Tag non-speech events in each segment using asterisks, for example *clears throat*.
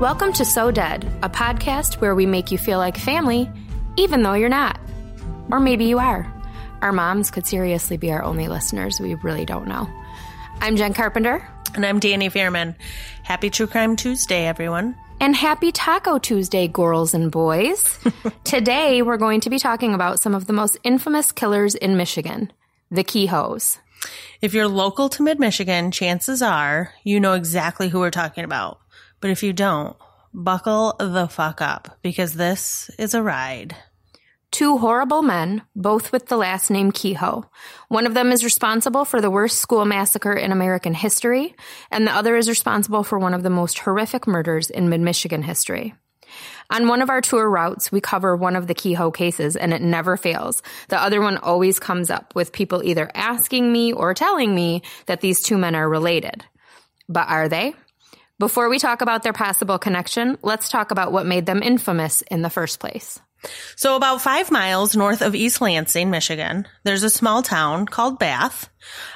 Welcome to So Dead, a podcast where we make you feel like family, even though you're not. Or maybe you are. Our moms could seriously be our only listeners. We really don't know. I'm Jenn Carpenter. And I'm Dani Fairman. Happy True Crime Tuesday, everyone. And happy Taco Tuesday, girls and boys. *laughs* Today, we're going to be talking about some of the most infamous killers in Michigan the Kehoes. If you're local to mid Michigan, chances are you know exactly who we're talking about. But if you don't, buckle the fuck up because this is a ride. Two horrible men, both with the last name Kehoe. One of them is responsible for the worst school massacre in American history, and the other is responsible for one of the most horrific murders in mid Michigan history. On one of our tour routes, we cover one of the Kehoe cases and it never fails. The other one always comes up with people either asking me or telling me that these two men are related. But are they? Before we talk about their possible connection, let's talk about what made them infamous in the first place. So, about five miles north of East Lansing, Michigan, there's a small town called Bath.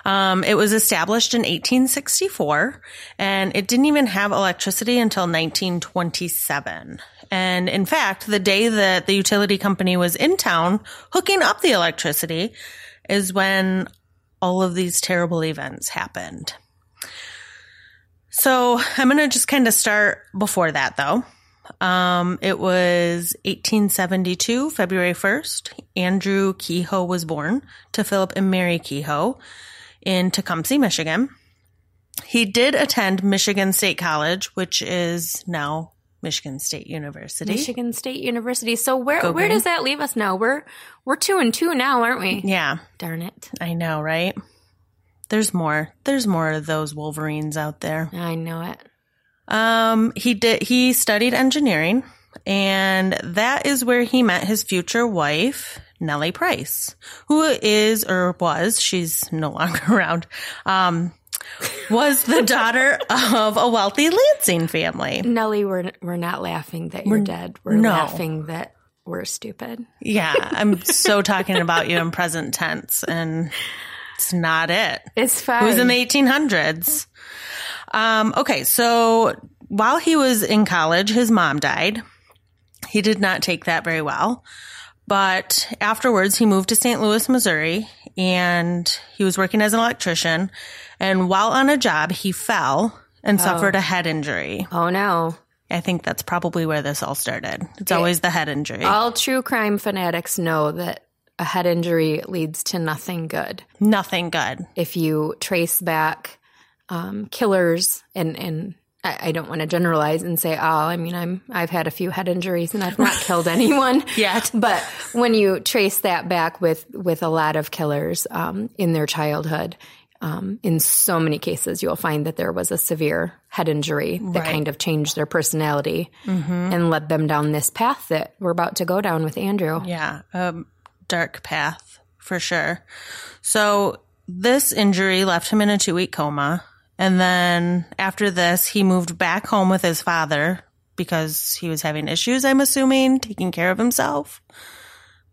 Um, it was established in 1864, and it didn't even have electricity until 1927. And in fact, the day that the utility company was in town hooking up the electricity is when all of these terrible events happened. So, I'm going to just kind of start before that, though. Um, it was 1872, February 1st. Andrew Kehoe was born to Philip and Mary Kehoe in Tecumseh, Michigan. He did attend Michigan State College, which is now Michigan State University. Michigan State University. So where Go where green. does that leave us now? We're we're two and two now, aren't we? Yeah, Darn it. I know, right? There's more. There's more of those Wolverines out there. I know it. Um, he did, he studied engineering and that is where he met his future wife, Nellie Price, who is or was, she's no longer *laughs* around, um, was the daughter of a wealthy Lansing family. Nellie, we're we're not laughing that you're dead. We're no. laughing that we're stupid. Yeah, I'm so talking about you in present tense and it's not it. It's fine. It was in the 1800s. Um, okay, so while he was in college, his mom died. He did not take that very well. But afterwards, he moved to St. Louis, Missouri, and he was working as an electrician. And while on a job, he fell and suffered a head injury. oh no. I think that's probably where this all started. It's always the head injury. All true crime fanatics know that a head injury leads to nothing good. Nothing good. If you trace back um, killers, and and I, I don't want to generalize and say, oh, I mean, I'm I've had a few head injuries and I've not killed *laughs* anyone Yet. But when you trace that back with with a lot of killers um, in their childhood. Um, in so many cases, you'll find that there was a severe head injury that Right. kind of changed their personality and led them down this path that we're about to go down with Andrew. Yeah, a dark path for sure. So this injury left him in a two week coma. And then after this, he moved back home with his father because he was having issues, I'm assuming, taking care of himself.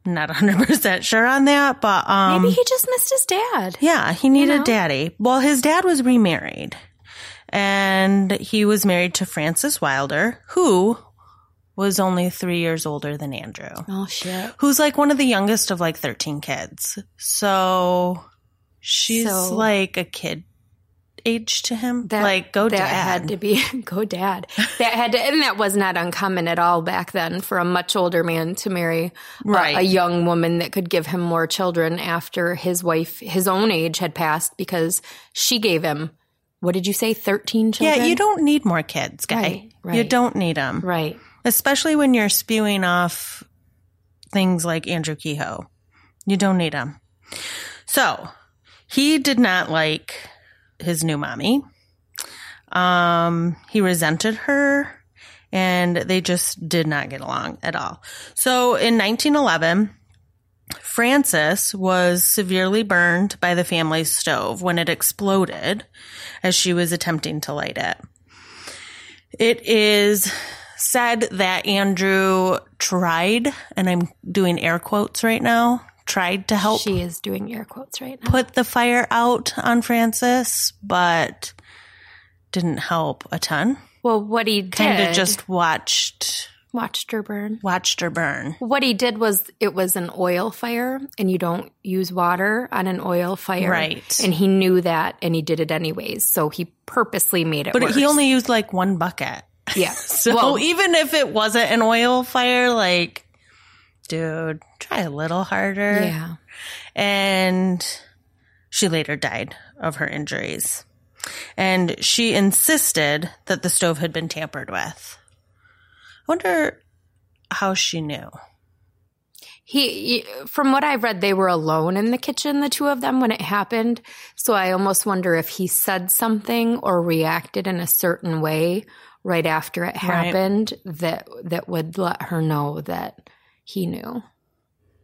Not 100% sure on that, but um Maybe he just missed his dad. yeah, he needed know? daddy. Well, his dad was remarried. And he was married to Frances Wilder, who was only 3 years older than Andrew Oh shit! who's like one of the youngest of like 13 kids. So she's So- like a kid age to him. That, like go that dad. had to be *laughs* go dad. That had to, and that was not uncommon at all back then for a much older man to marry a- Right. a, young woman that could give him more children after his wife, his own age, had passed because she gave him. What did you say? Thirteen children yeah, you don't need more kids, guy. Right, right. You don't need them. right. Especially when you're spewing off things like Andrew Kehoe. You don't need him. So, he did not like his new mommy. Um, he resented her and they just did not get along at all. So in 1911, Frances was severely burned by the family's stove when it exploded as she was attempting to light it. It is said that Andrew tried, and I'm doing air quotes right now, tried to help She is doing air quotes right now. put the fire out on Frances, but didn't help a ton. Well, what he did kind of just watched watched her burn. watched her burn. What he did was it was an oil fire, and you don't use water on an oil fire, Right. And he knew that, and he did it anyways. So he purposely made it. But worse. he only used like one bucket. Yeah. *laughs* So well, even if it wasn't an oil fire, like, dude, try a little harder. yeah. And she later died of her injuries. And she insisted that the stove had been tampered with. I wonder how she knew. He, from what I've read, they were alone in the kitchen, the two of them, when it happened. So I almost wonder if he said something or reacted in a certain way right after it happened that that would let her know that he knew.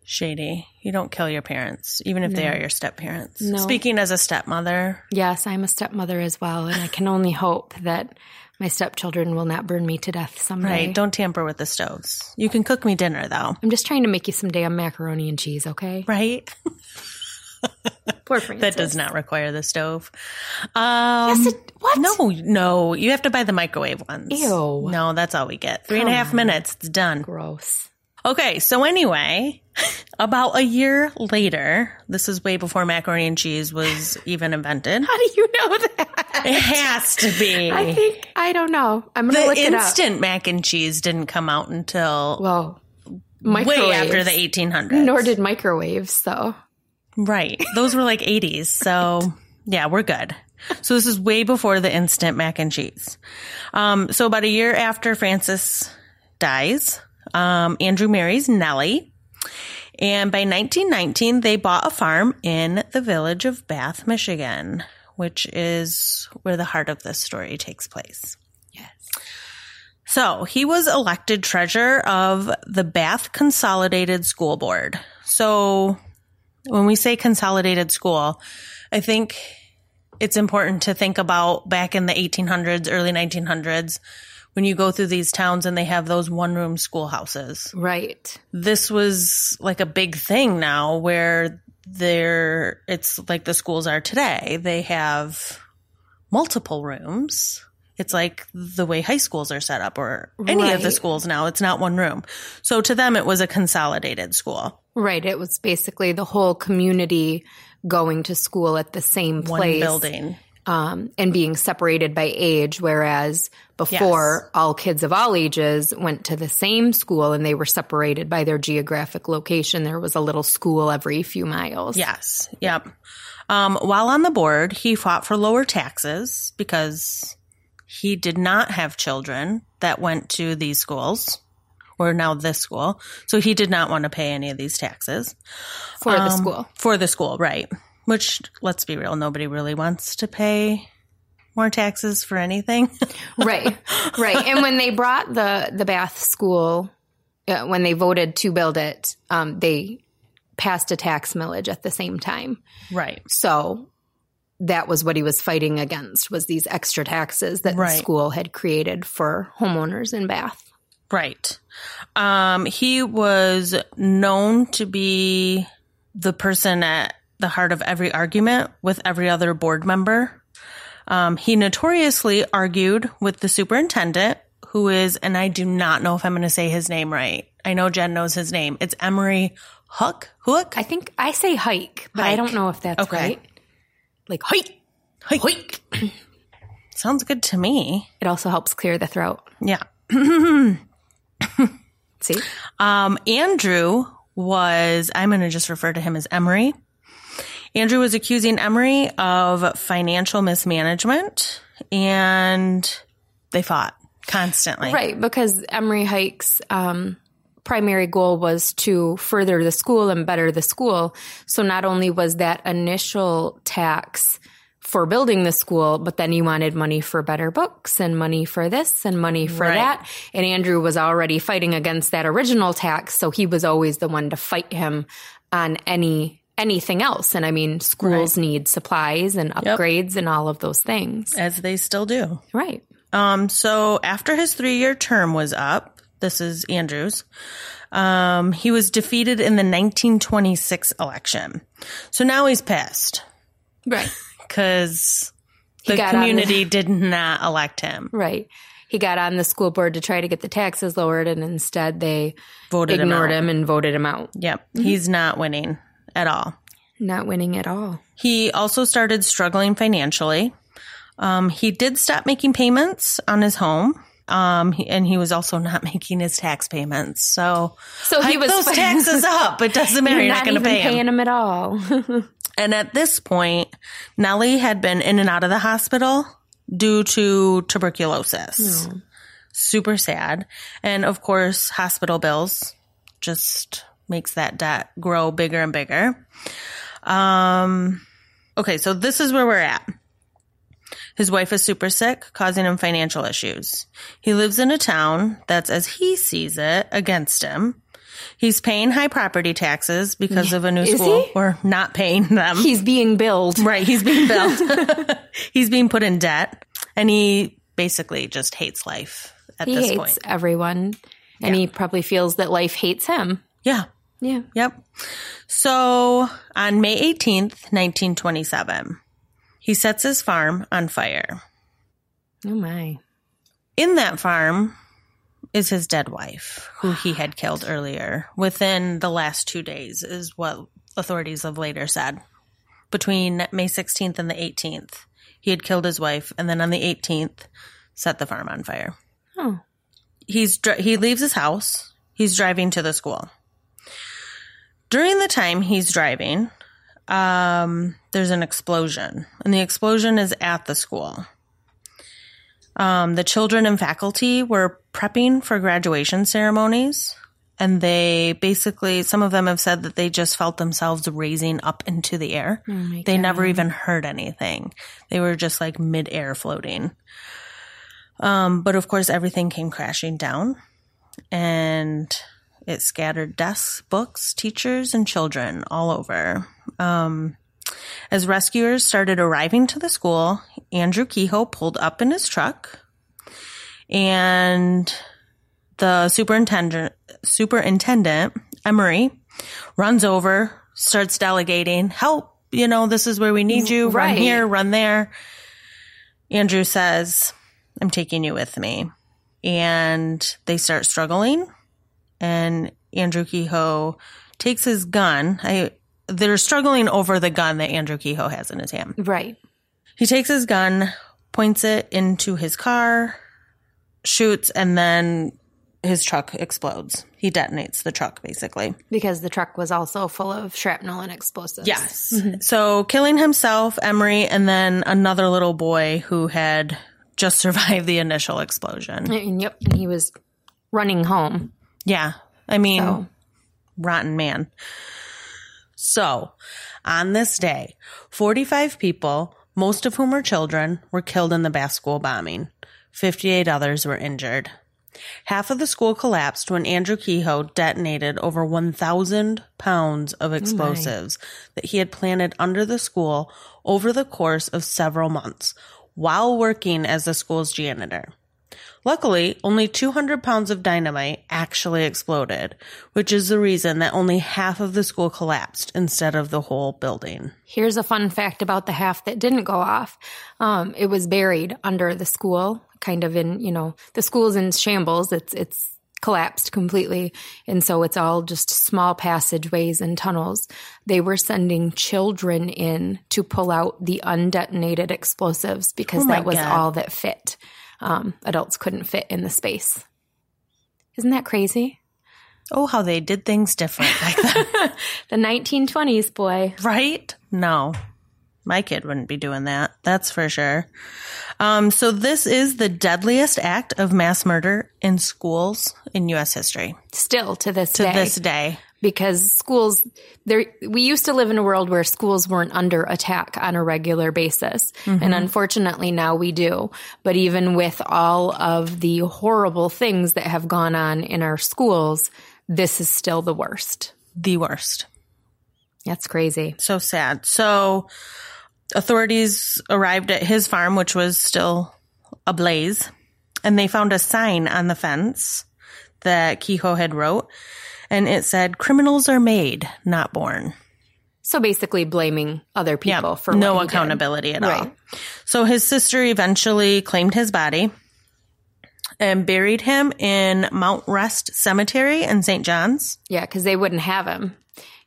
Shady. You don't kill your parents, even if they are your step parents. No. Speaking as a stepmother, Yes, I'm a stepmother as well, and I can only hope that my stepchildren will not burn me to death someday. right? Don't tamper with the stoves. You can cook me dinner though, I'm just trying to make you some damn macaroni and cheese, okay? right? *laughs* Poor Frances. That does not require the stove. Um, Yes, it, what? No, no, you have to buy the microwave ones. Ew. No, that's all we get. Three and a Come half minutes, it's done. Gross. Okay, so anyway, about a year later, this is way before macaroni and cheese was even invented. How do you know that? It has to be. I think I don't know. I'm gonna the look it up. instant mac and cheese didn't come out until Well, way after the 1800s. Nor did microwaves. So Right. Those were like 80s. So yeah, we're good. So this is way before the instant mac and cheese. Um, so about a year after Frances dies, um, Andrew marries Nellie. And by 1919, they bought a farm in the village of Bath, Michigan, which is where the heart of this story takes place. yes, So he was elected treasurer of the Bath Consolidated School Board. So when we say consolidated school, I think it's important to think about back in the 1800s, early 1900s, when you go through these towns and they have those one room schoolhouses. right. This was like a big thing now where they're, it's like the schools are today. They have multiple rooms. It's like the way high schools are set up or any of the schools now. It's not one room. So to them, it was a consolidated school. Right. It was basically the whole community going to school at the same place. One building. um, and being separated by age, whereas before all kids of all ages went to the same school and they were separated by their geographic location. There was a little school every few miles. Yes. Yep. Um, while on the board, he fought for lower taxes because he did not have children that went to these schools or now this school. So he did not want to pay any of these taxes for the Um, school. for the school, right? Which let's be real, nobody really wants to pay more taxes for anything. *laughs* right, right. And when they brought the the Bath school, uh, when they voted to build it, um, they passed a tax millage at the same time. right. So that was what he was fighting against was these extra taxes that Right. the school had created for homeowners in Bath. Right. Um, he was known to be the person at the heart of every argument with every other board member. Um, he notoriously argued with the superintendent, who is, and I do not know if I'm going to say his name right. I know Jenn knows his name. It's Emory Huyck. Hook. I think I say hike, but I don't know if that's Okay. right. Like hike. Hike. Sounds good to me. It also helps clear the throat. Yeah. *clears throat* *laughs* See? Um, Andrew was, I'm going to just refer to him as Emory. Andrew was accusing Emory of financial mismanagement and they fought constantly. Right, because Emory Huyck's um, primary goal was to further the school and better the school. So not only was that initial tax for building the school, but then you wanted money for better books and money for this and money for Right. that. And Andrew was already fighting against that original tax, so he was always the one to fight him on any anything else. And I mean, schools need supplies and upgrades and all of those things. As they still do. Right. Um, so after his three year term was up, this is Andrews, um, he was defeated in the 1926 election. So now he's pissed Right. Because He the on the- community *laughs* did not elect him. Right. he got on the school board to try to get the taxes lowered, and instead they Voted ignored out. him, and voted him out. Yep. He's not winning at all. Not winning at all. He also started struggling financially. Um, he did stop making payments on his home. Um, he- and he was also *laughs* not making his tax payments. So, So he was those taxes *laughs* up. It doesn't matter. You're You're not, not, going to pay him. paying him at all. And at this point, Nellie had been in and out of the hospital due to tuberculosis. Super sad. And of course, hospital bills just makes that debt grow bigger and bigger. Um, okay, so this is where we're at. His wife is super sick, causing him financial issues. He lives in a town that's, as he sees it, against him. He's paying high property taxes because of a new Is school. he? We're not paying them. He's being billed. Right. He's being *laughs* billed. *laughs* he's being put in debt and he basically just hates life at He this hates point. everyone, and he probably feels that life hates him. Yeah. Yeah. Yep. So on May 18th, 1927, he sets his farm on fire. Oh my. In that farm is his dead wife, who he had killed earlier within the last two days, is what authorities have later said. Between May 16th and the 18th, he had killed his wife, and then on the 18th, set the farm on fire. Oh. He's he leaves his house. He's driving to the school. During the time he's driving, um, there's an explosion, and the explosion is at the school. Um, the children and faculty were prepping for graduation ceremonies, and they basically, some of them have said that they just felt themselves raising up into the air. Oh they God. never even heard anything. They were just like mid-air floating. Um, but of course, everything came crashing down, and it scattered desks, books, teachers, and children all over. Um, as rescuers started arriving to the school, Andrew Kehoe pulled up in his truck, and the superintendent, superintendent Emory, runs over, starts delegating, "Help! You know, this is where we need you. Run Right. here, run there." Andrew says, "I'm taking you with me," and they start struggling. And Andrew Kehoe takes his gun. I they're struggling over the gun that Andrew Kehoe has in his hand. Right. He takes his gun, points it into his car, shoots, and then his truck explodes. He detonates the truck, basically. Because the truck was also full of shrapnel and explosives. Yes. So killing himself, Emory, and then another little boy who had just *laughs* survived the initial explosion. And yep. And he was running home. Yeah. I mean, So rotten man. So, on this day, 45 people, most of whom were children, were killed in the Bath School bombing. 58 others were injured. Half of the school collapsed when Andrew Kehoe detonated over 1,000 pounds of oh explosives that he had planted under the school over the course of several months while working as the school's janitor. Luckily, only 200 pounds of dynamite actually exploded, which is the reason that only half of the school collapsed instead of the whole building. here's a fun fact about the half that didn't go off. Um, it was buried under the school, kind of in, you know, the school's in shambles. It's, it's collapsed completely. And so it's all just small passageways and tunnels. They were sending children in to pull out the undetonated explosives because Oh that was God. all that fit. Um, adults couldn't fit in the space. Isn't that crazy? Oh, how they did things different. *laughs* The 1920s, boy. right? No. My kid wouldn't be doing that. That's for sure. Um, so this is the deadliest act of mass murder in schools in U.S. history Still to this to day. this day. Because schools there we used to live in a world where schools weren't under attack on a regular basis. And mm-hmm. unfortunately now we do. But even with all of the horrible things that have gone on in our schools this is still the worst. The worst. that's crazy. So sad. So authorities arrived at his farm, which was still ablaze, and they found a sign on the fence that Kehoe had wrote, and it said, "Criminals are made, not born." so basically blaming other people for no he did. accountability at all. So his sister eventually claimed his body. and buried him in Mount Rest Cemetery in St. John's. Yeah, because they wouldn't have him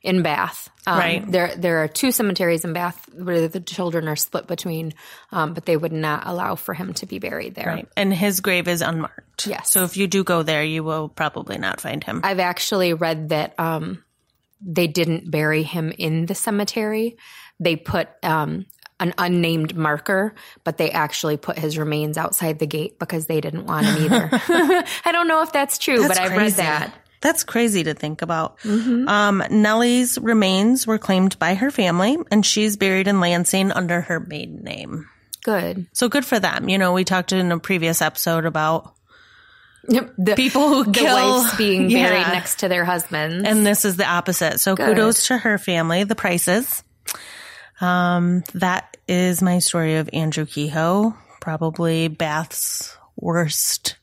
in Bath. Um, Right. There, there are two cemeteries in Bath where the children are split between, um, but they would not allow for him to be buried there. Right. And his grave is unmarked. Yes. So if you do go there, you will probably not find him. I've actually read that um, they didn't bury him in the cemetery. They put um, an unnamed marker, but they actually put his remains outside the gate because they didn't want him either. *laughs* *laughs* I don't know if that's true, but I've read that. That's crazy to think about. Um, Nellie's remains were claimed by her family, and she's buried in Lansing under her maiden name. Good. So good for them. You know, we talked in a previous episode about The, people who the kill wives being *laughs* buried Yeah. next to their husbands. And this is the opposite. So Good. kudos to her family, the Prices. Um, that is my story of Andrew Kehoe, probably Bath's worst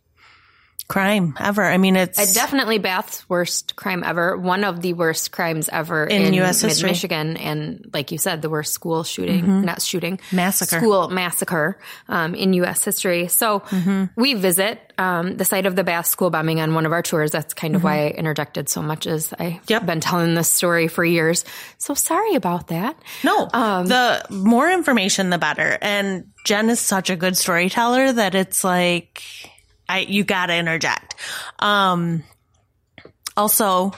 crime ever. I mean, it's Uh, Definitely Bath's worst crime ever. One of the worst crimes ever In in, US history. Michigan, and like you said, the worst school shooting, not shooting, Mm-hmm. Massacre. school massacre um, in U.S. history. So Mm-hmm. we visit um, the site of the Bath school bombing on one of our tours. That's kind of why I interjected so much, as I've Mm-hmm. Yep. been telling this story for years. So sorry about that. no, Um, the more information, the better. And Jenn is such a good storyteller that it's like, I, you gotta interject. Um, also,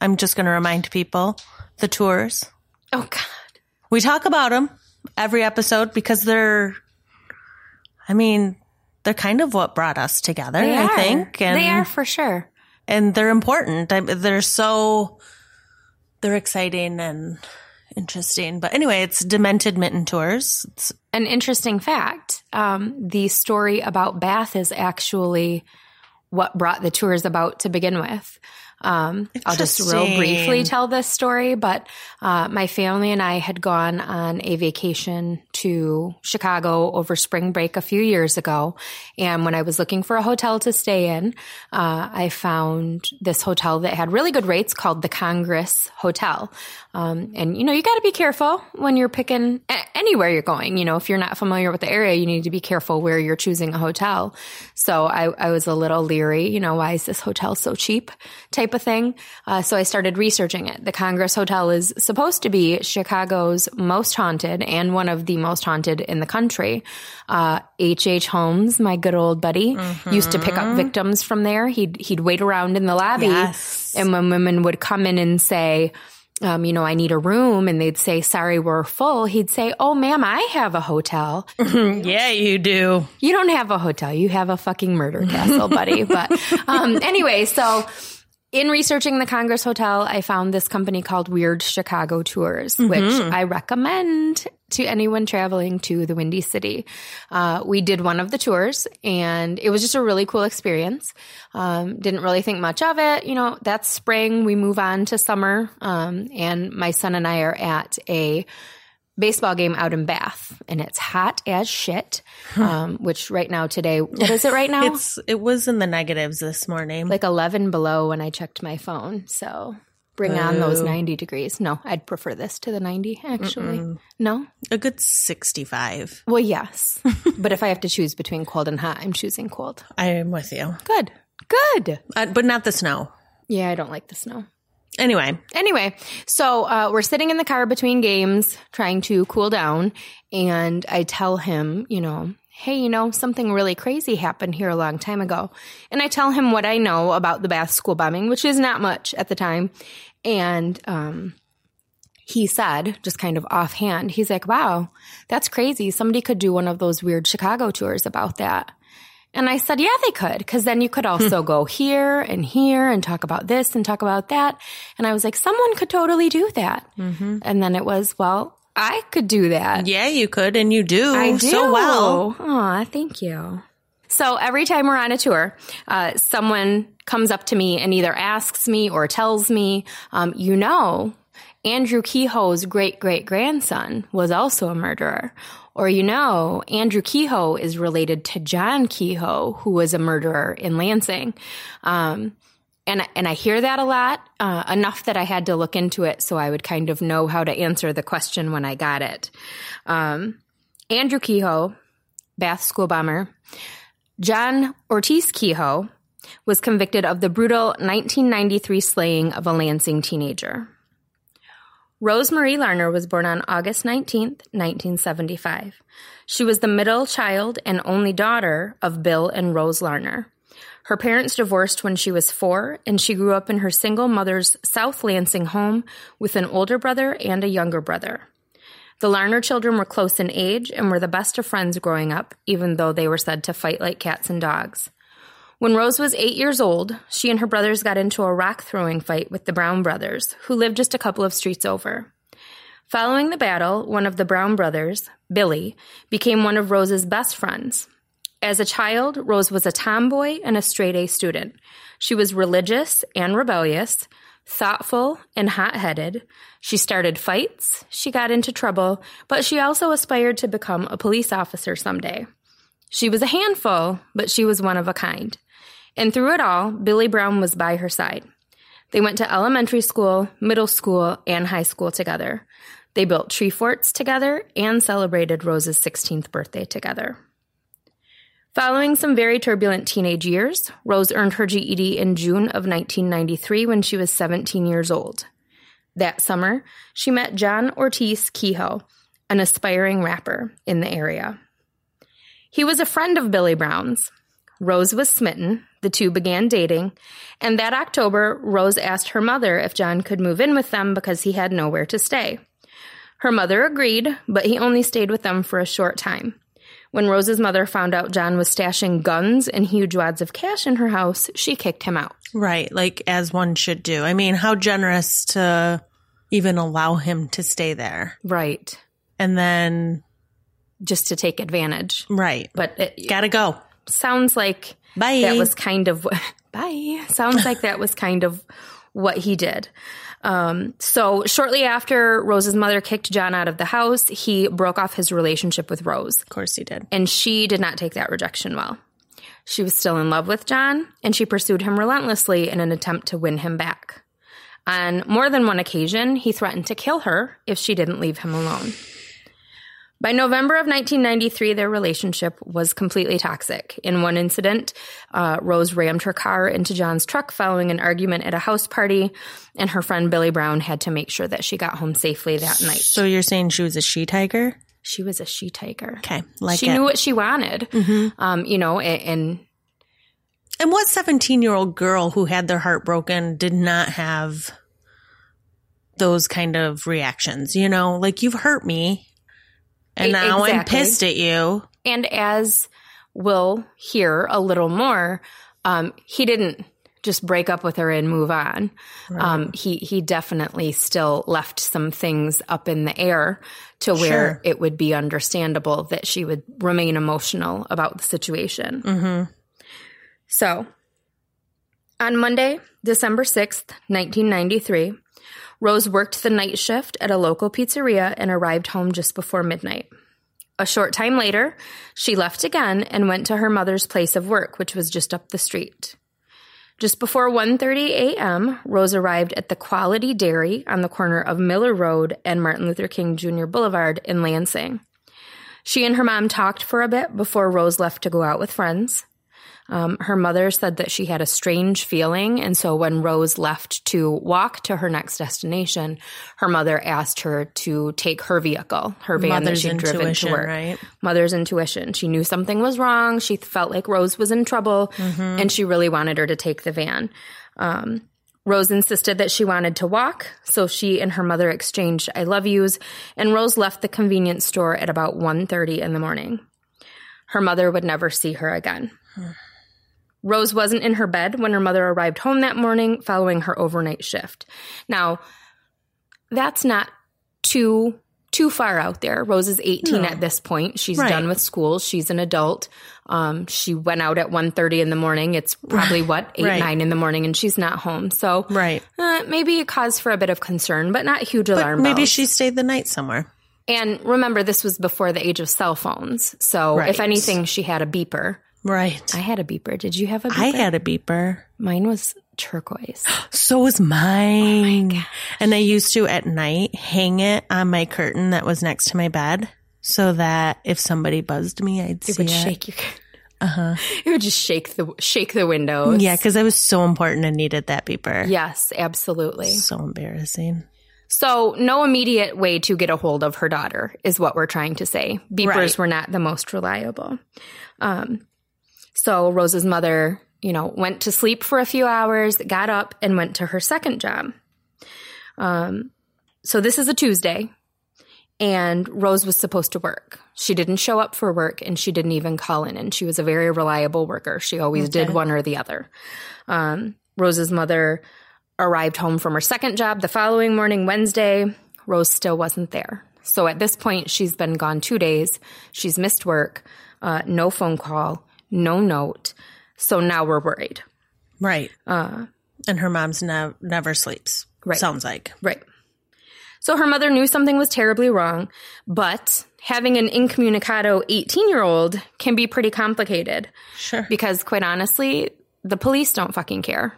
I'm just going to remind people the tours. Oh God. We talk about them every episode because they're, I mean, they're kind of what brought us together, They I are. think. And, they are for sure. and they're important. I, they're so, they're exciting and interesting. But anyway, it's Demented Mitten Tours. It's, An interesting fact um, the story about Bath is actually what brought the tours about to begin with. Um, I'll just real briefly tell this story, but uh, my family and I had gone on a vacation to Chicago over spring break a few years ago. And when I was looking for a hotel to stay in, uh, I found this hotel that had really good rates called the Congress Hotel. Um, and you know, you got to be careful when you're picking a- anywhere you're going. You know, if you're not familiar with the area, you need to be careful where you're choosing a hotel. So I, I was a little leery, you know, why is this hotel so cheap type of thing. Uh, so I started researching it. The Congress Hotel is supposed to be Chicago's most haunted and one of the most haunted in the country. Uh, H. H. Holmes, my good old buddy, used to pick up victims from there. He'd, he'd wait around in the lobby. Yes. And when women would come in and say, um, you know, I need a room, and they'd say, sorry, we're full, he'd say, oh, ma'am, I have a hotel. *laughs* yeah, you do. You don't have a hotel. You have a fucking murder castle, buddy. But um, anyway, so in researching the Congress Hotel, I found this company called Weird Chicago Tours, which I recommend to anyone traveling to the Windy City. Uh, we did one of the tours and it was just a really cool experience. Um, didn't really think much of it. You know, that's spring. We move on to summer. Um, and my son and I are at a baseball game out in Bath and it's hot as shit. Um, which right now today, what is it right now? It's, it was in the negatives this morning. like 11 below when I checked my phone. So bring on those 90 degrees. No, I'd prefer this to the 90 actually. No? a good 65. Well, yes. *laughs* but if I have to choose between cold and hot, I'm choosing cold. I am with you. Good. Good. Uh, but not the snow. Yeah, I don't like the snow. Anyway, Anyway, so uh, we're sitting in the car between games trying to cool down. And I tell him, you know, hey, you know, something really crazy happened here a long time ago. And I tell him what I know about the Bath school bombing, which is not much at the time. And um, he said, just kind of offhand, he's like, wow, that's crazy. Somebody could do one of those weird Chicago tours about that. And I said, yeah, they could, because then you could also go here and here and talk about this and talk about that. And I was like, someone could totally do that. And then it was, well, I could do that. yeah, you could and you do, I do. so well. Aw, thank you. So every time we're on a tour, uh, someone comes up to me and either asks me or tells me, um, you know, Andrew Kehoe's great great grandson was also a murderer. Or, you know, Andrew Kehoe is related to John Kehoe, who was a murderer in Lansing. Um, and, and I hear that a lot, uh, enough that I had to look into it so I would kind of know how to answer the question when I got it. Um, Andrew Kehoe, Bath school bomber, John Ortiz Kehoe was convicted of the brutal 1993 slaying of a Lansing teenager. Rose Marie Larner was born on August 19, 1975. She was the middle child and only daughter of Bill and Rose Larner. Her parents divorced when she was four, and she grew up in her single mother's South Lansing home with an older brother and a younger brother. The Larner children were close in age and were the best of friends growing up, even though they were said to fight like cats and dogs. When Rose was eight years old, she and her brothers got into a rock throwing fight with the Brown brothers, who lived just a couple of streets over. Following the battle, one of the Brown brothers, Billy, became one of Rose's best friends. As a child, Rose was a tomboy and a straight A student. She was religious and rebellious, thoughtful and hot headed. She started fights, she got into trouble, but she also aspired to become a police officer someday. She was a handful, but she was one of a kind. And through it all, Billy Brown was by her side. They went to elementary school, middle school, and high school together. They built tree forts together and celebrated Rose's 16th birthday together. Following some very turbulent teenage years, Rose earned her GED in June of 1993 when she was 17 years old. That summer, she met John Ortiz Kehoe, an aspiring rapper in the area. He was a friend of Billy Brown's. Rose was smitten, the two began dating, and that October, Rose asked her mother if John could move in with them because he had nowhere to stay. Her mother agreed, but he only stayed with them for a short time. When Rose's mother found out John was stashing guns and huge wads of cash in her house, she kicked him out. Right, like as one should do. I mean, how generous to even allow him to stay there. Right. And then, Just to take advantage. right, But it gotta go. sounds like Bye. that was kind of *laughs* bye. Sounds like that was kind of what he did. Um, so shortly after Rose's mother kicked John out of the house, he broke off his relationship with Rose, Of course he did. and she did not take that rejection well. She was still in love with John, and she pursued him relentlessly in an attempt to win him back. On more than one occasion, he threatened to kill her if she didn't leave him alone. By November of 1993, their relationship was completely toxic. In one incident, uh, Rose rammed her car into John's truck following an argument at a house party, and her friend Billy Brown had to make sure that she got home safely that night. So you're saying she was a she tiger? She was a she tiger. Okay, like she it. knew what she wanted, um, you know, a- and And what 17 year old girl who had their heart broken did not have those kind of reactions? You know, like you've hurt me and now I'm pissed at you. And as we'll hear a little more, um, he didn't just break up with her and move on. Um, he he definitely still left some things up in the air to where Sure. it would be understandable that she would remain emotional about the situation. Mm-hmm. So, on Monday, December 6th, 1993, Rose worked the night shift at a local pizzeria and arrived home just before midnight. A short time later, she left again and went to her mother's place of work, which was just up the street. Just before 1:30 a.m., Rose arrived at the Quality Dairy on the corner of Miller Road and Martin Luther King Jr. Boulevard in Lansing. She and her mom talked for a bit before Rose left to go out with friends. Um, her mother said that she had a strange feeling, and so when Rose left to walk to her next destination, her mother asked her to take her vehicle, her van Mother's that she'd driven to work. right? Mother's intuition. She knew something was wrong. She felt like Rose was in trouble, and she really wanted her to take the van. Um, Rose insisted that she wanted to walk, so she and her mother exchanged "I love yous," and Rose left the convenience store at about 1.30 in the morning. Her mother would never see her again. Rose wasn't in her bed when her mother arrived home that morning following her overnight shift. Now, that's not too too far out there. Rose is 18 No. at this point. She's Right. done with school. She's an adult. Um, she went out at 1.30 in the morning. It's probably *sighs* what, 8, Right. 9 in the morning and she's not home. So Right. uh, maybe a cause for a bit of concern, but not huge But alarm maybe bells. she stayed the night somewhere. and remember, this was before the age of cell phones. So Right. if anything, she had a beeper. Right. I had a beeper. Did you have a beeper? I had a beeper. Mine was turquoise. *gasps* So was mine. and I used to at night hang it on my curtain that was next to my bed so that if somebody buzzed me, I'd It would it. shake your. Uh-huh. *laughs* It would just shake the shake the windows. Yeah, because it was so important and needed that beeper. Yes, absolutely. So embarrassing. So, no immediate way to get a hold of her daughter is what we're trying to say. Beepers Right. were not the most reliable. Um, so, Rose's mother, you know, went to sleep for a few hours, got up, and went to her second job. Um, so, this is a Tuesday, and Rose was supposed to work. She didn't show up for work, and she didn't even call in, and she was a very reliable worker. She always did one or the other. Um, Rose's mother arrived home from her second job the following morning, Wednesday. Rose still wasn't there. So at this point, she's been gone two days. She's missed work, uh, no phone call, no note. So now we're worried. Right. Uh, and her mom's nev- never sleeps. Right. Sounds like. Right. So her mother knew something was terribly wrong, but having an incommunicado 18 year old can be pretty complicated. Sure. because quite honestly, the police don't fucking care.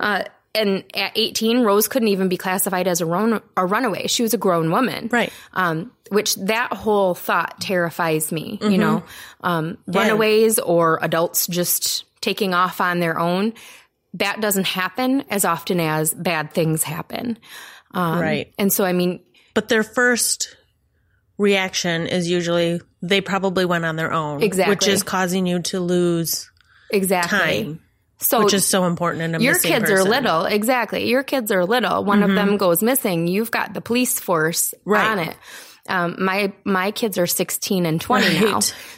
Uh, and at 18, Rose couldn't even be classified as a, run- a runaway. She was a grown woman. Right. Um, which that whole thought terrifies me, you know, um, Mm-hmm. Yeah. runaways or adults just taking off on their own. That doesn't happen as often as bad things happen. Um, right. And so, I mean, But their first reaction is usually they probably went on their own. Exactly. Which is causing you to lose exactly. time, So which is so important in a your kids are little. Exactly. Your kids are little. One of them goes missing. You've got the police force Right. on it. Um, my my kids are 16 and 20 now.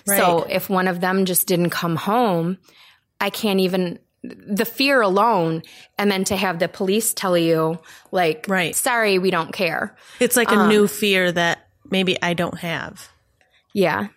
Right, so if one of them just didn't come home i can't even the fear alone and then to have the police tell you like Right. sorry we don't care. It's like a Um, new fear that maybe I don't have. Yeah.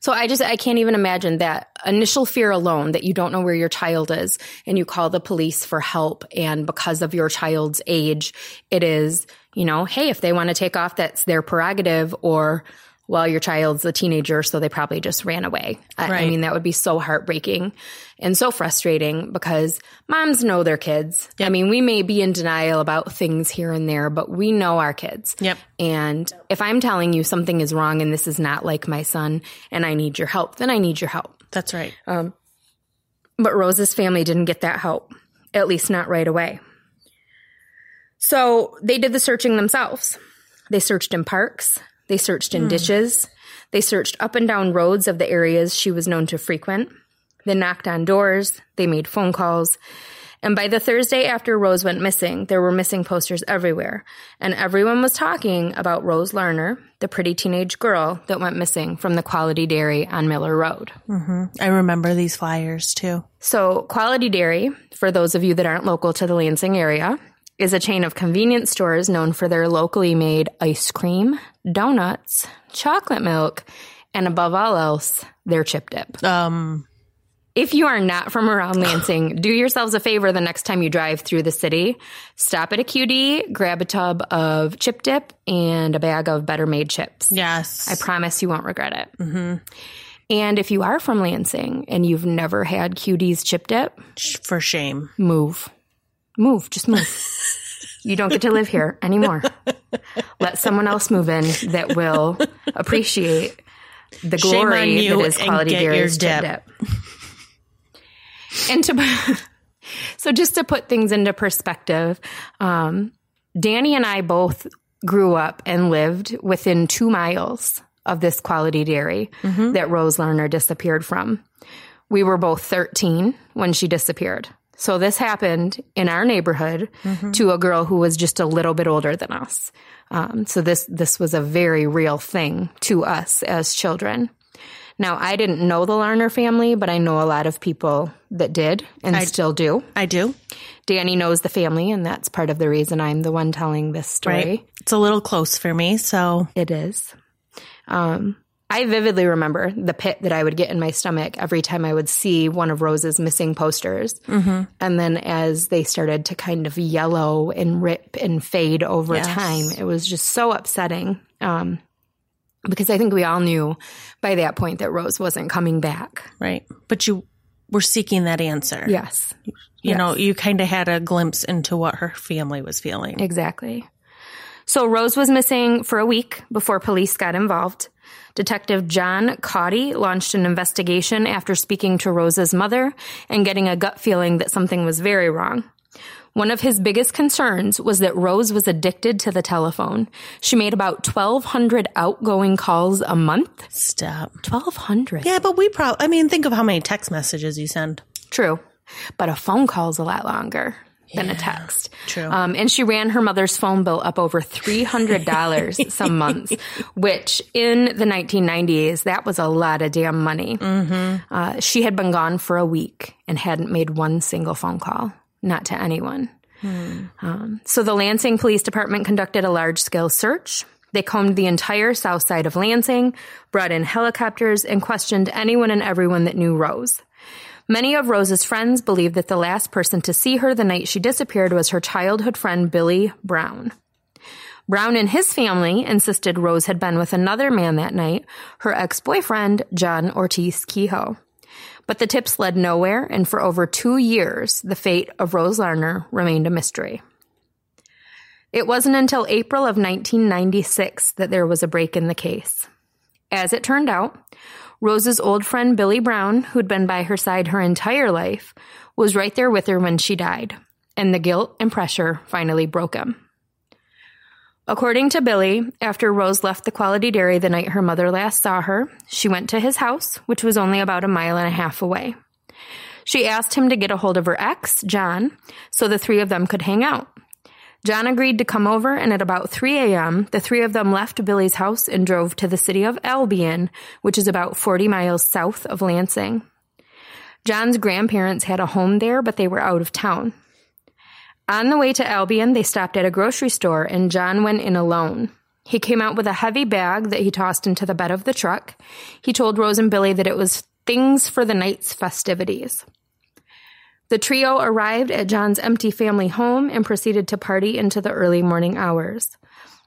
So I just I can't even imagine that initial fear alone that you don't know where your child is and you call the police for help. And because of your child's age it is, you know, hey, if they want to take off that's their prerogative or well your child's a teenager so they probably just ran away. I, I mean that would be so heartbreaking and so frustrating because moms know their kids. I mean, we may be in denial about things here and there, but we know our kids. Yep. And if I'm telling you something is wrong and this is not like my son and I need your help, then I need your help. That's right. Um, but Rose's family didn't get that help, at least not right away. So they did the searching themselves. They searched in parks, they searched in hmm. ditches, they searched up and down roads of the areas she was known to frequent. They knocked on doors, they made phone calls. And by the Thursday after Rose went missing, there were missing posters everywhere. And everyone was talking about Rose Larner, the pretty teenage girl that went missing from the Quality Dairy on Miller Road. Mm-hmm. I remember these flyers too. So, Quality Dairy, for those of you that aren't local to the Lansing area, is a chain of convenience stores known for their locally made ice cream, donuts, chocolate milk, and above all else, their chip dip. Um, If you are not from around *laughs* Lansing, do yourselves a favor the next time you drive through the city. Stop at a QD, grab a tub of chip dip and a bag of better made chips. yes. I promise you won't regret it. Mm-hmm. And if you are from Lansing and you've never had QD's chip dip, for shame. move. Move. Just move. *laughs* you don't get to live here anymore. *laughs* Let someone else move in that will appreciate the glory that is quality dairy's chip dip. And to so just to put things into perspective, um, Dani and I both grew up and lived within two miles of this quality dairy that Rose Larner disappeared from. We were both 13 when she disappeared. So this happened in our neighborhood to a girl who was just a little bit older than us. Um, so this this was a very real thing to us as children. Now I didn't know the Larner family, but I know a lot of people that did and I, still do. I do. Dani knows the family, and that's part of the reason I'm the one telling this story. Right. It's a little close for me. So It is. Um, I vividly remember the pit that I would get in my stomach every time I would see one of Rose's missing posters. Mm-hmm. And then as they started to kind of yellow and rip and fade over Yes. time, it was just so upsetting. Um, because I think we all knew by that point that Rose wasn't coming back. right. But you were seeking that answer. Yes, You know, you kind of had a glimpse into what her family was feeling. exactly. So Rose was missing for a week before police got involved. Detective John Cawdy launched an investigation after speaking to Rose's mother and getting a gut feeling that something was very wrong. One of his biggest concerns was that Rose was addicted to the telephone. She made about 1,200 outgoing calls a month. Stop. 1,200? Yeah, but we probably, I mean, think of how many text messages you send. True. But a phone call's a lot longer than a text. true. Um, and she ran her mother's phone bill up over $300 *laughs* some months, which in the 1990s, that was a lot of damn money. Uh, she had been gone for a week and hadn't made one single phone call, not to anyone. Um, so the Lansing Police Department conducted a large scale search. They combed the entire south side of Lansing, brought in helicopters, and questioned anyone and everyone that knew Rose. Many of Rose's friends believed that the last person to see her the night she disappeared was her childhood friend Billy Brown. Brown and his family insisted Rose had been with another man that night, her ex-boyfriend, John Ortiz Kehoe. But the tips led nowhere, and for over two years, the fate of Rose Larner remained a mystery. It wasn't until April of 1996 that there was a break in the case. As it turned out, Rose's old friend Billy Brown, who'd been by her side her entire life, was right there with her when she died, and the guilt and pressure finally broke him. According to Billy, after Rose left the Quality Dairy the night her mother last saw her, she went to his house, which was only about a mile and a half away. She asked him to get a hold of her ex, John, so the three of them could hang out. John agreed to come over, and at about 3 a.m., the three of them left Billy's house and drove to the city of Albion, which is about 40 miles south of Lansing. John's grandparents had a home there, but they were out of town. On the way to Albion, they stopped at a grocery store, and John went in alone. He came out with a heavy bag that he tossed into the bed of the truck. He told Rose and Billy that it was things for the night's festivities. The trio arrived at John's empty family home and proceeded to party into the early morning hours.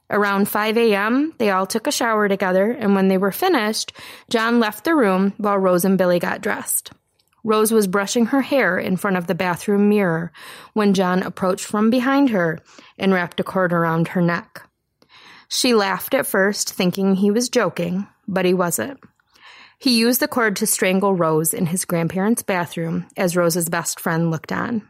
Around 5 a.m., they all took a shower together, and when they were finished, John left the room while Rose and Billy got dressed. Rose was brushing her hair in front of the bathroom mirror when John approached from behind her and wrapped a cord around her neck. She laughed at first, thinking he was joking, but he wasn't. He used the cord to strangle Rose in his grandparents' bathroom as Rose's best friend looked on.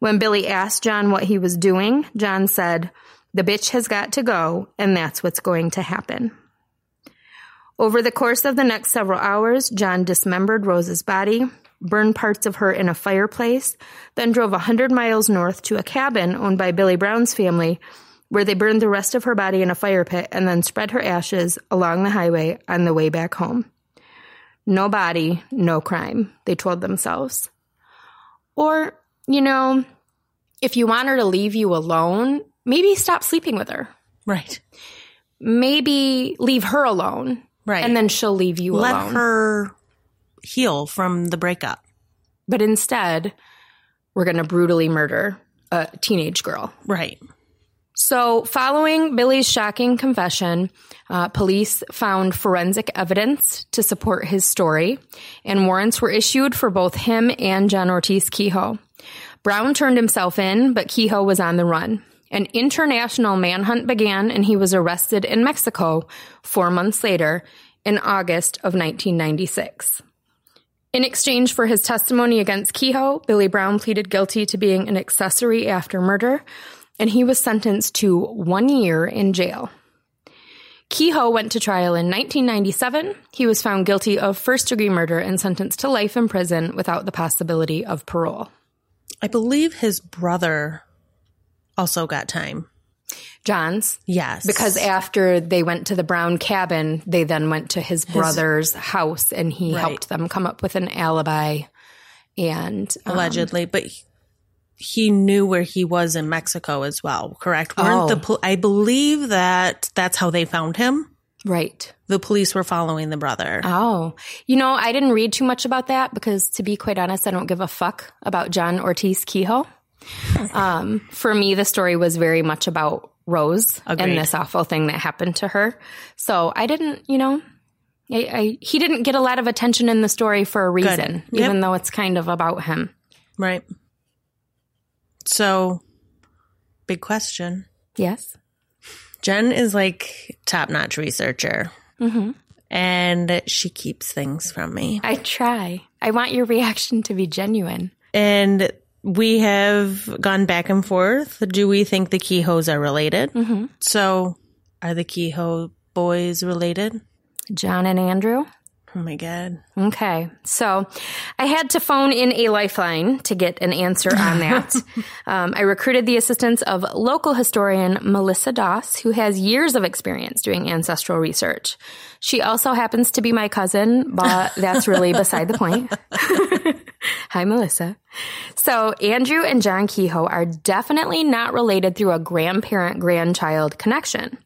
When Billy asked John what he was doing, John said, The bitch has got to go, and that's what's going to happen. Over the course of the next several hours, John dismembered Rose's body, burned parts of her in a fireplace, then drove a hundred miles north to a cabin owned by Billy Brown's family, where they burned the rest of her body in a fire pit and then spread her ashes along the highway on the way back home. No body, no crime, they told themselves. Or, you know, if you want her to leave you alone, maybe stop sleeping with her. Right. Maybe leave her alone. Right. And then she'll leave you Let alone. Let her heal from the breakup. but instead, we're going to brutally murder a teenage girl. Right. So, following Billy's shocking confession, uh, police found forensic evidence to support his story, and warrants were issued for both him and John Ortiz Kehoe. Brown turned himself in, but Kehoe was on the run. An international manhunt began, and he was arrested in Mexico four months later in August of 1996. In exchange for his testimony against Kehoe, Billy Brown pleaded guilty to being an accessory after murder, and he was sentenced to one year in jail. Kehoe went to trial in 1997. He was found guilty of first degree murder and sentenced to life in prison without the possibility of parole. I believe his brother also got time. John's, Yes. because after they went to the Brown cabin, they then went to his brother's house and he Right. helped them come up with an alibi. And um, allegedly, but he- he knew where he was in Mexico as well, correct? Weren't Oh. the pol- I believe that that's how they found him. right. The police were following the brother. Oh, you know, I didn't read too much about that because to be quite honest, I don't give a fuck about John Ortiz Kehoe. Um, for me, the story was very much about Rose Agreed. and this awful thing that happened to her. So I didn't, you know, I, I, he didn't get a lot of attention in the story for a reason, Yep. even though it's kind of about him. Right. So, big question. Yes. Jenn is like top notch researcher. and she keeps things from me. I try. I want your reaction to be genuine. And we have gone back and forth. Do we think the Kehoes are related? Mm-hmm. So, are the Kehoe boys related? John and Andrew? Oh my God. Okay. So I had to phone in a lifeline to get an answer on that. *laughs* um, I recruited the assistance of local historian Melissa Doss, who has years of experience doing ancestral research. She also happens to be my cousin, but that's really beside the point. *laughs* Hi, Melissa. So Andrew and John Kehoe are definitely not related through a grandparent grandchild connection.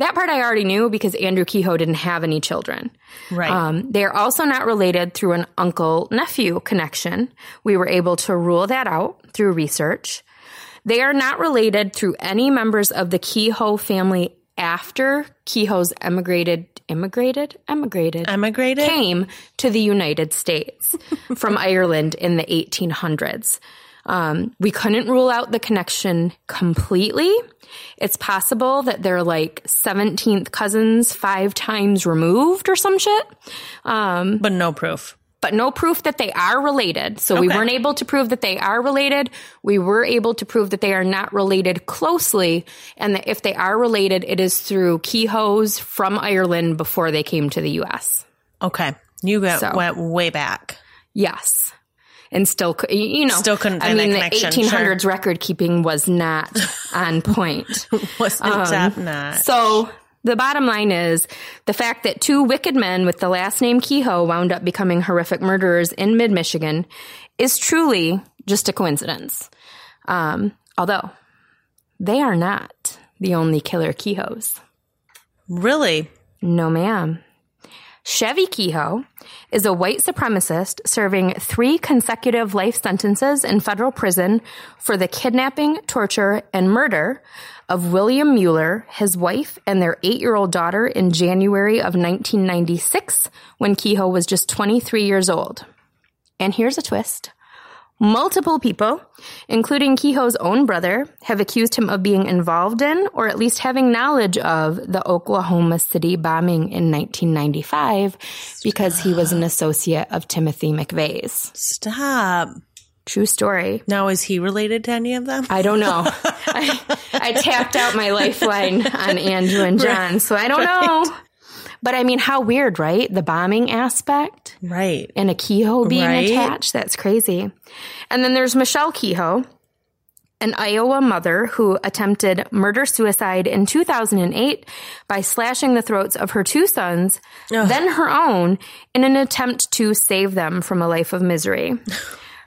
That part I already knew because Andrew Kehoe didn't have any children. Right. Um, they are also not related through an uncle nephew connection. We were able to rule that out through research. They are not related through any members of the Kehoe family after Kehoe's emigrated, immigrated, emigrated, Emigrated? came to the United States from *laughs* Ireland in the 1800s. Um, we couldn't rule out the connection completely. It's possible that they're like 17th cousins five times removed or some shit, but no proof. but no proof that they are related. So we weren't able to prove that they are related. We were able to prove that they are not related closely and that if they are related, it is through Kehoes from Ireland before they came to the US. Okay. You got, So. went way back. Yes. And still, you know, Still couldn't I mean, the connection, 1800s record keeping was not *laughs* on point. Wasn't Um, notch. So the bottom line is the fact that two wicked men with the last name Kehoe wound up becoming horrific murderers in mid Michigan is truly just a coincidence. Um, although they are not the only killer Kehoes. Really? No, ma'am. Chevie Kehoe is a white supremacist serving three consecutive life sentences in federal prison for the kidnapping, torture, and murder of William Mueller, his wife, and their eight year old daughter in January of 1996 when Kehoe was just 23 years old. And here's a twist. Multiple people, including Kehoe's own brother, have accused him of being involved in or at least having knowledge of the Oklahoma City bombing in 1995 because he was an associate of Timothy McVeigh's. Stop. True story. Now, is he related to any of them? I don't know. *laughs* I, I tapped out my lifeline on Andrew and John, so I don't know. But I mean, how weird, right? The bombing aspect. Right. and a Kehoe being Right. attached. That's crazy. And then there's Michelle Kehoe, an Iowa mother who attempted murder suicide in 2008 by slashing the throats of her two sons, then her own, in an attempt to save them from a life of misery. *sighs*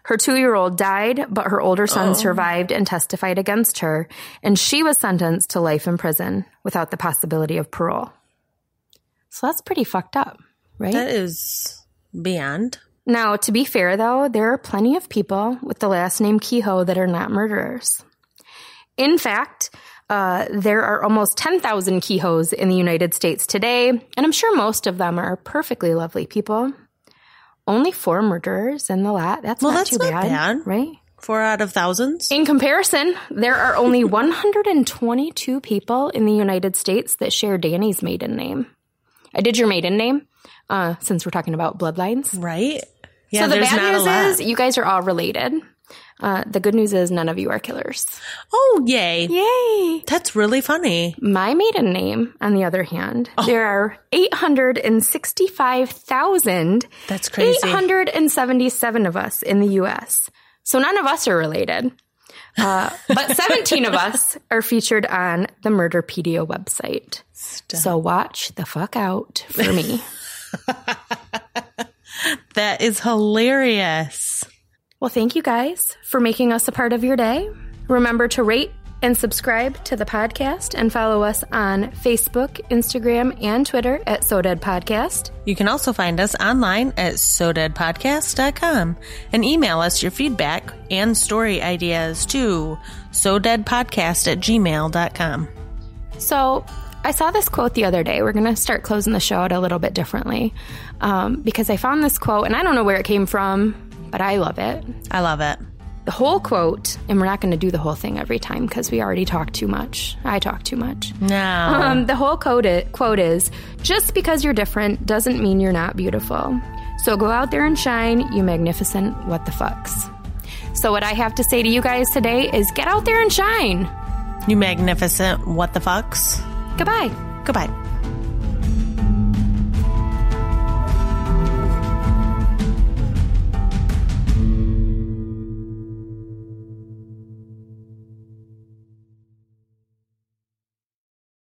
Her two year old died, but her older son oh. survived and testified against her, and she was sentenced to life in prison without the possibility of parole. So that's pretty fucked up, right? That is beyond. Now, to be fair though, there are plenty of people with the last name Kehoe that are not murderers. In fact, uh, there are almost 10,000 Kehoes in the United States today, and I'm sure most of them are perfectly lovely people. Only four murderers in the lot. That's Well, not that's too not bad, bad. right? Four out of thousands. In comparison, there are only *laughs* 122 people in the United States that share Dani's maiden name. I did your maiden name, uh, since we're talking about bloodlines. Right? Yeah, so the bad not news is you guys are all related. Uh, the good news is none of you are killers. oh, yay. Yay! That's really funny. My maiden name, on the other hand, Oh. there are 865,000. That's crazy. 877 of us in the U.S. So none of us are related. Uh, but 17 of us are featured on the Murderpedia website. So watch the fuck out for me. *laughs* That is hilarious. Well, thank you guys for making us a part of your day. Remember to rate and subscribe to the podcast and follow us on Facebook, Instagram, and Twitter at So Dead Podcast. You can also find us online at sodeadpodcast.com and email us your feedback and story ideas to sodeadpodcast at gmail.com. So, I saw this quote the other day. We're going to start closing the show out a little bit differently um, because I found this quote and I don't know where it came from, but I love it. I love it. The whole quote, and we're not going to do the whole thing every time because we already talked too much. I talk too much. No. Um, the whole quote, it, quote is just because you're different doesn't mean you're not beautiful. So go out there and shine, you magnificent what the fucks. So, what I have to say to you guys today is get out there and shine. you magnificent what the fucks. Goodbye. Goodbye.